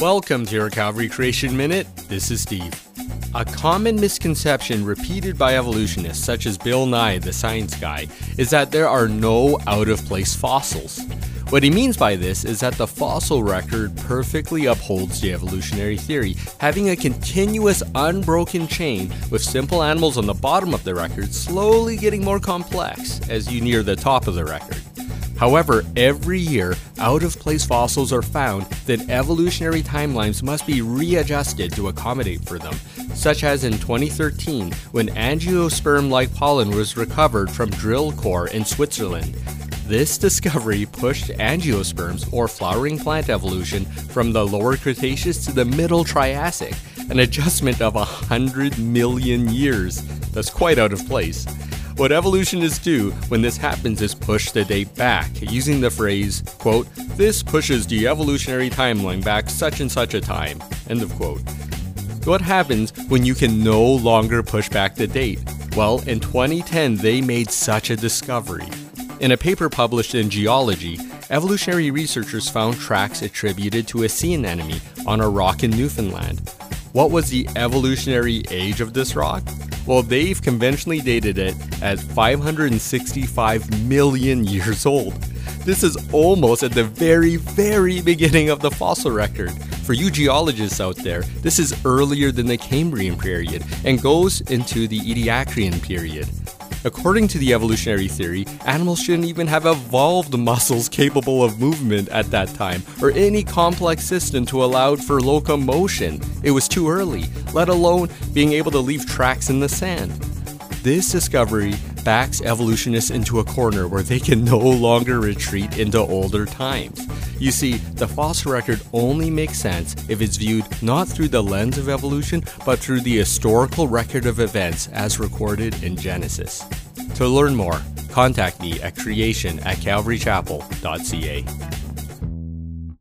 Welcome to your Calvary Creation Minute. This is Steve. A common misconception repeated by evolutionists such as Bill Nye, the science guy, is that there are no out of place fossils. What he means by this is that the fossil record perfectly upholds the evolutionary theory, having a continuous unbroken chain with simple animals on the bottom of the record slowly getting more complex as you near the top of the record. However, every year, out of place fossils are found, then evolutionary timelines must be readjusted to accommodate for them, such as in 2013 when angiosperm like pollen was recovered from drill core in Switzerland. This discovery pushed angiosperms, or flowering plant evolution, from the lower Cretaceous to the middle Triassic, an adjustment of 100 million years. That's quite out of place. What evolutionists do when this happens is push the date back, using the phrase, quote, this pushes the evolutionary timeline back such and such a time, end of quote. What happens when you can no longer push back the date? Well, in 2010, they made such a discovery. In a paper published in Geology, evolutionary researchers found tracks attributed to a sea anemone on a rock in Newfoundland. What was the evolutionary age of this rock? Well, they've conventionally dated it as 565 million years old. This is almost at the very, very beginning of the fossil record. For you geologists out there, this is earlier than the Cambrian period and goes into the Ediacaran period. According to the evolutionary theory, animals shouldn't even have evolved muscles capable of movement at that time, or any complex system to allow for locomotion. It was too early, let alone being able to leave tracks in the sand. This discovery backs evolutionists into a corner where they can no longer retreat into older times. You see, the fossil record only makes sense if it's viewed not through the lens of evolution, but through the historical record of events as recorded in Genesis. To learn more, contact me at creation at calvarychapel.ca.